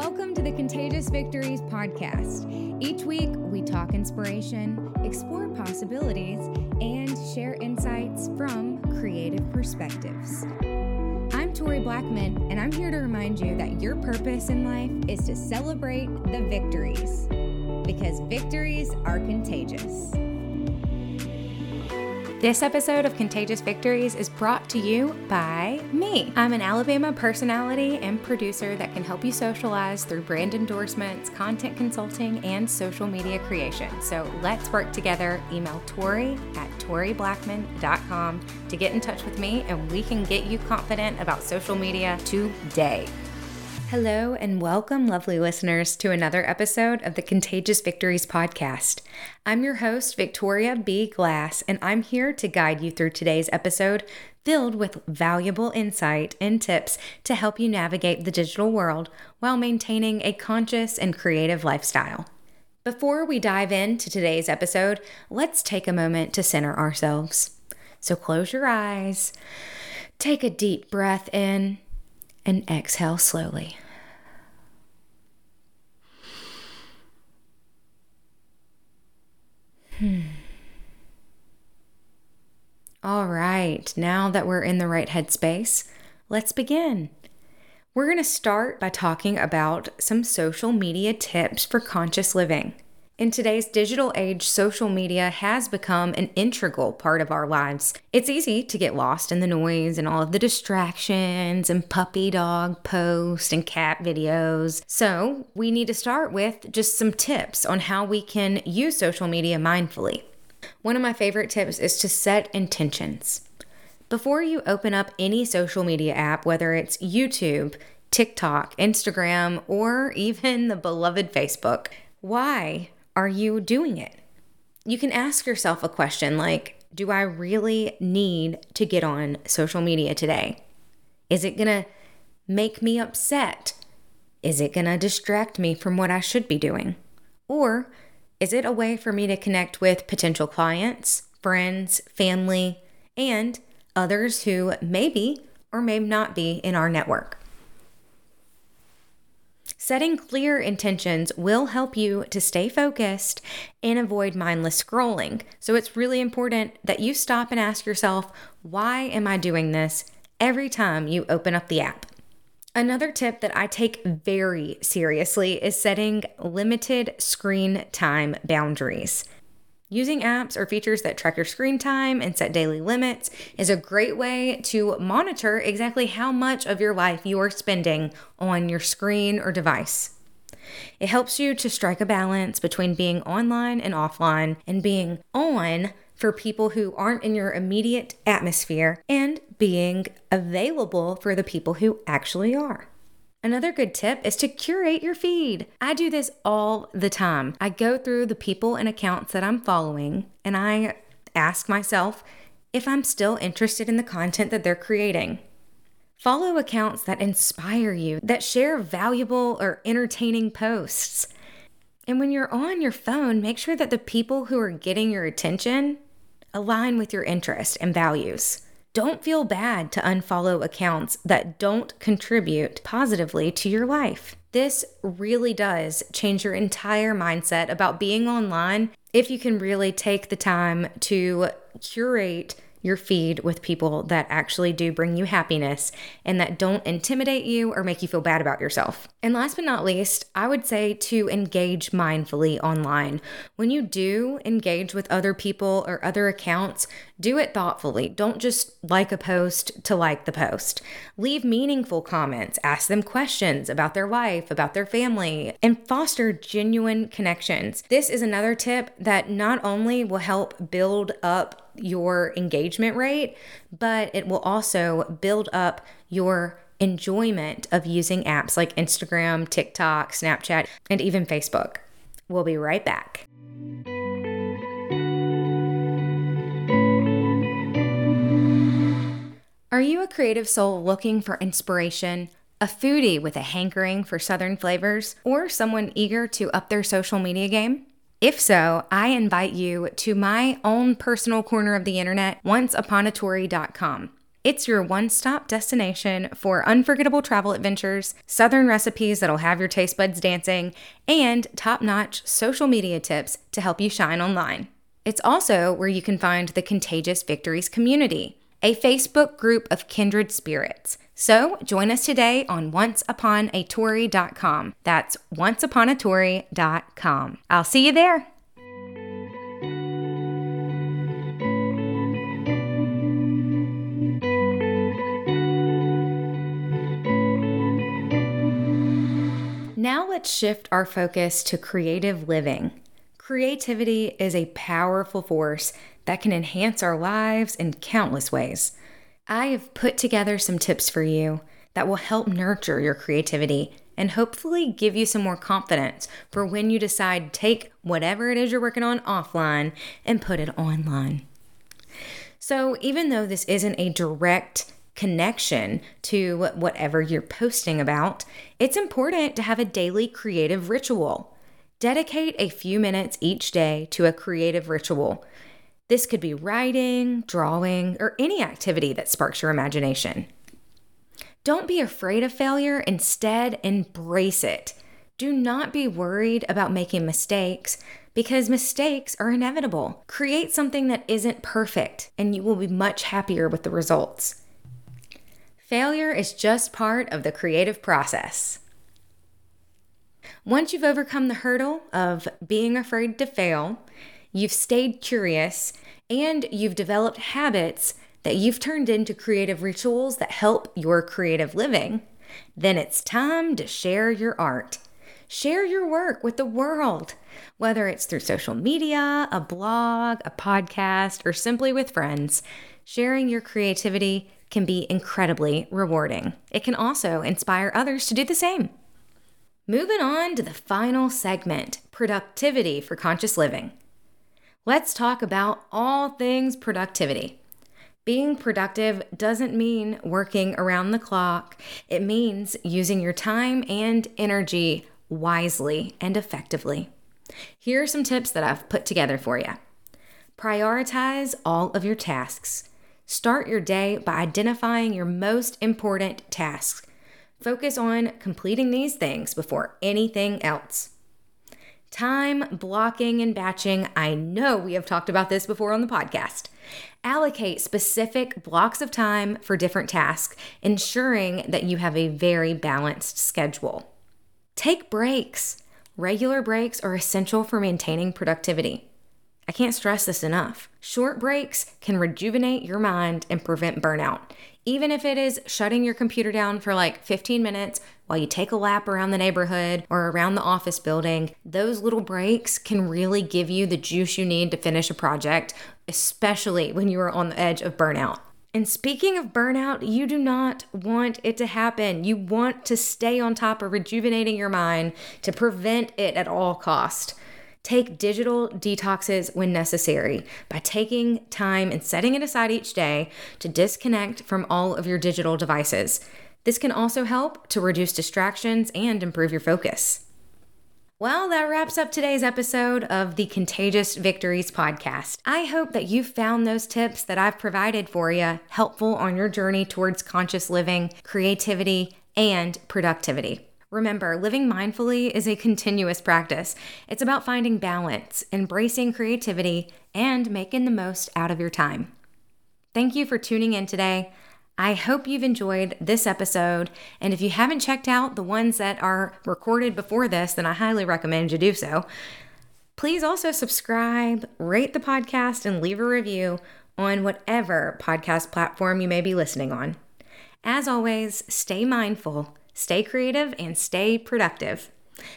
Welcome to the Contagious Victories podcast. Each week, we talk inspiration, explore possibilities, and share insights from creative perspectives. I'm Tori Blackman, and I'm here to remind you that your purpose in life is to celebrate the victories because victories are contagious. This episode of Contagious Victories is brought to you by me. I'm an Alabama personality and producer that can help you socialize through brand endorsements, content consulting, and social media creation. So let's work together. Email Tori at toriblackman.com to get in touch with me, and we can get you confident about social media today. Hello, and welcome, lovely listeners, to another episode of the Contagious Victories podcast. I'm your host, Victoria B. Glass, and I'm here to guide you through today's episode filled with valuable insight and tips to help you navigate the digital world while maintaining a conscious and creative lifestyle. Before we dive into today's episode, let's take a moment to center ourselves. So close your eyes, take a deep breath in and exhale slowly. Hmm. All right, now that we're in the right headspace, let's begin. We're going to start by talking about some social media tips for conscious living. In today's digital age, social media has become an integral part of our lives. It's easy to get lost in the noise and all of the distractions and puppy dog posts and cat videos. So, we need to start with just some tips on how we can use social media mindfully. One of my favorite tips is to set intentions. Before you open up any social media app, whether it's YouTube, TikTok, Instagram, or even the beloved Facebook, why are you doing it? You can ask yourself a question like Do I really need to get on social media today? Is it going to make me upset? Is it going to distract me from what I should be doing? Or is it a way for me to connect with potential clients, friends, family, and others who maybe or may not be in our network? Setting clear intentions will help you to stay focused and avoid mindless scrolling. So it's really important that you stop and ask yourself, why am I doing this every time you open up the app? Another tip that I take very seriously is setting limited screen time boundaries. Using apps or features that track your screen time and set daily limits is a great way to monitor exactly how much of your life you are spending on your screen or device. It helps you to strike a balance between being online and offline and being on for people who aren't in your immediate atmosphere and being available for the people who actually are. Another good tip is to curate your feed. I do this all the time. I go through the people and accounts that I'm following and I ask myself if I'm still interested in the content that they're creating. Follow accounts that inspire you, that share valuable or entertaining posts. And when you're on your phone, make sure that the people who are getting your attention align with your interests and values. Don't feel bad to unfollow accounts that don't contribute positively to your life. This really does change your entire mindset about being online if you can really take the time to curate your feed with people that actually do bring you happiness and that don't intimidate you or make you feel bad about yourself. And last but not least, I would say to engage mindfully online. When you do engage with other people or other accounts, do it thoughtfully. Don't just like a post to like the post. Leave meaningful comments, ask them questions about their life, about their family, and foster genuine connections. This is another tip that not only will help build up your engagement rate, but it will also build up your enjoyment of using apps like Instagram, TikTok, Snapchat, and even Facebook. We'll be right back. Are you a creative soul looking for inspiration? A foodie with a hankering for Southern flavors, or someone eager to up their social media game? If so, I invite you to my own personal corner of the internet, onceuponatori.com. It's your one stop destination for unforgettable travel adventures, southern recipes that'll have your taste buds dancing, and top notch social media tips to help you shine online. It's also where you can find the Contagious Victories community, a Facebook group of kindred spirits. So join us today on onceUponATori.com. That's onceUponATori.com. I'll see you there. Now let's shift our focus to creative living. Creativity is a powerful force that can enhance our lives in countless ways. I have put together some tips for you that will help nurture your creativity and hopefully give you some more confidence for when you decide to take whatever it is you're working on offline and put it online. So, even though this isn't a direct connection to whatever you're posting about, it's important to have a daily creative ritual. Dedicate a few minutes each day to a creative ritual. This could be writing, drawing, or any activity that sparks your imagination. Don't be afraid of failure, instead, embrace it. Do not be worried about making mistakes because mistakes are inevitable. Create something that isn't perfect, and you will be much happier with the results. Failure is just part of the creative process. Once you've overcome the hurdle of being afraid to fail, you've stayed curious, and you've developed habits that you've turned into creative rituals that help your creative living, then it's time to share your art. Share your work with the world, whether it's through social media, a blog, a podcast, or simply with friends. Sharing your creativity can be incredibly rewarding. It can also inspire others to do the same. Moving on to the final segment productivity for conscious living. Let's talk about all things productivity. Being productive doesn't mean working around the clock, it means using your time and energy wisely and effectively. Here are some tips that I've put together for you. Prioritize all of your tasks. Start your day by identifying your most important tasks. Focus on completing these things before anything else. Time blocking and batching. I know we have talked about this before on the podcast. Allocate specific blocks of time for different tasks, ensuring that you have a very balanced schedule. Take breaks. Regular breaks are essential for maintaining productivity. I can't stress this enough. Short breaks can rejuvenate your mind and prevent burnout. Even if it is shutting your computer down for like 15 minutes while you take a lap around the neighborhood or around the office building, those little breaks can really give you the juice you need to finish a project, especially when you are on the edge of burnout. And speaking of burnout, you do not want it to happen. You want to stay on top of rejuvenating your mind to prevent it at all cost. Take digital detoxes when necessary by taking time and setting it aside each day to disconnect from all of your digital devices. This can also help to reduce distractions and improve your focus. Well, that wraps up today's episode of the Contagious Victories podcast. I hope that you found those tips that I've provided for you helpful on your journey towards conscious living, creativity, and productivity. Remember, living mindfully is a continuous practice. It's about finding balance, embracing creativity, and making the most out of your time. Thank you for tuning in today. I hope you've enjoyed this episode. And if you haven't checked out the ones that are recorded before this, then I highly recommend you do so. Please also subscribe, rate the podcast, and leave a review on whatever podcast platform you may be listening on. As always, stay mindful stay creative, and stay productive.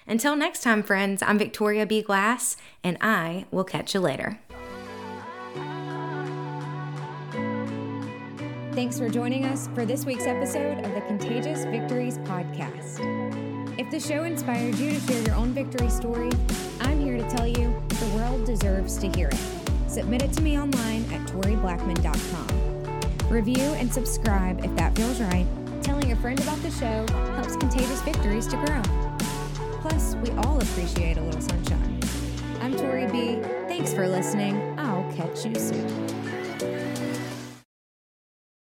Until next time, friends, I'm Victoria B. Glass, and I will catch you later. Thanks for joining us for this week's episode of the Contagious Victories podcast. If the show inspired you to share your own victory story, I'm here to tell you the world deserves to hear it. Submit it to me online at toriblackman.com. Review and subscribe if that feels right Telling a friend about the show helps Contagious Victories to grow. Plus, we all appreciate a little sunshine. I'm Tori B. Thanks for listening. I'll catch you soon.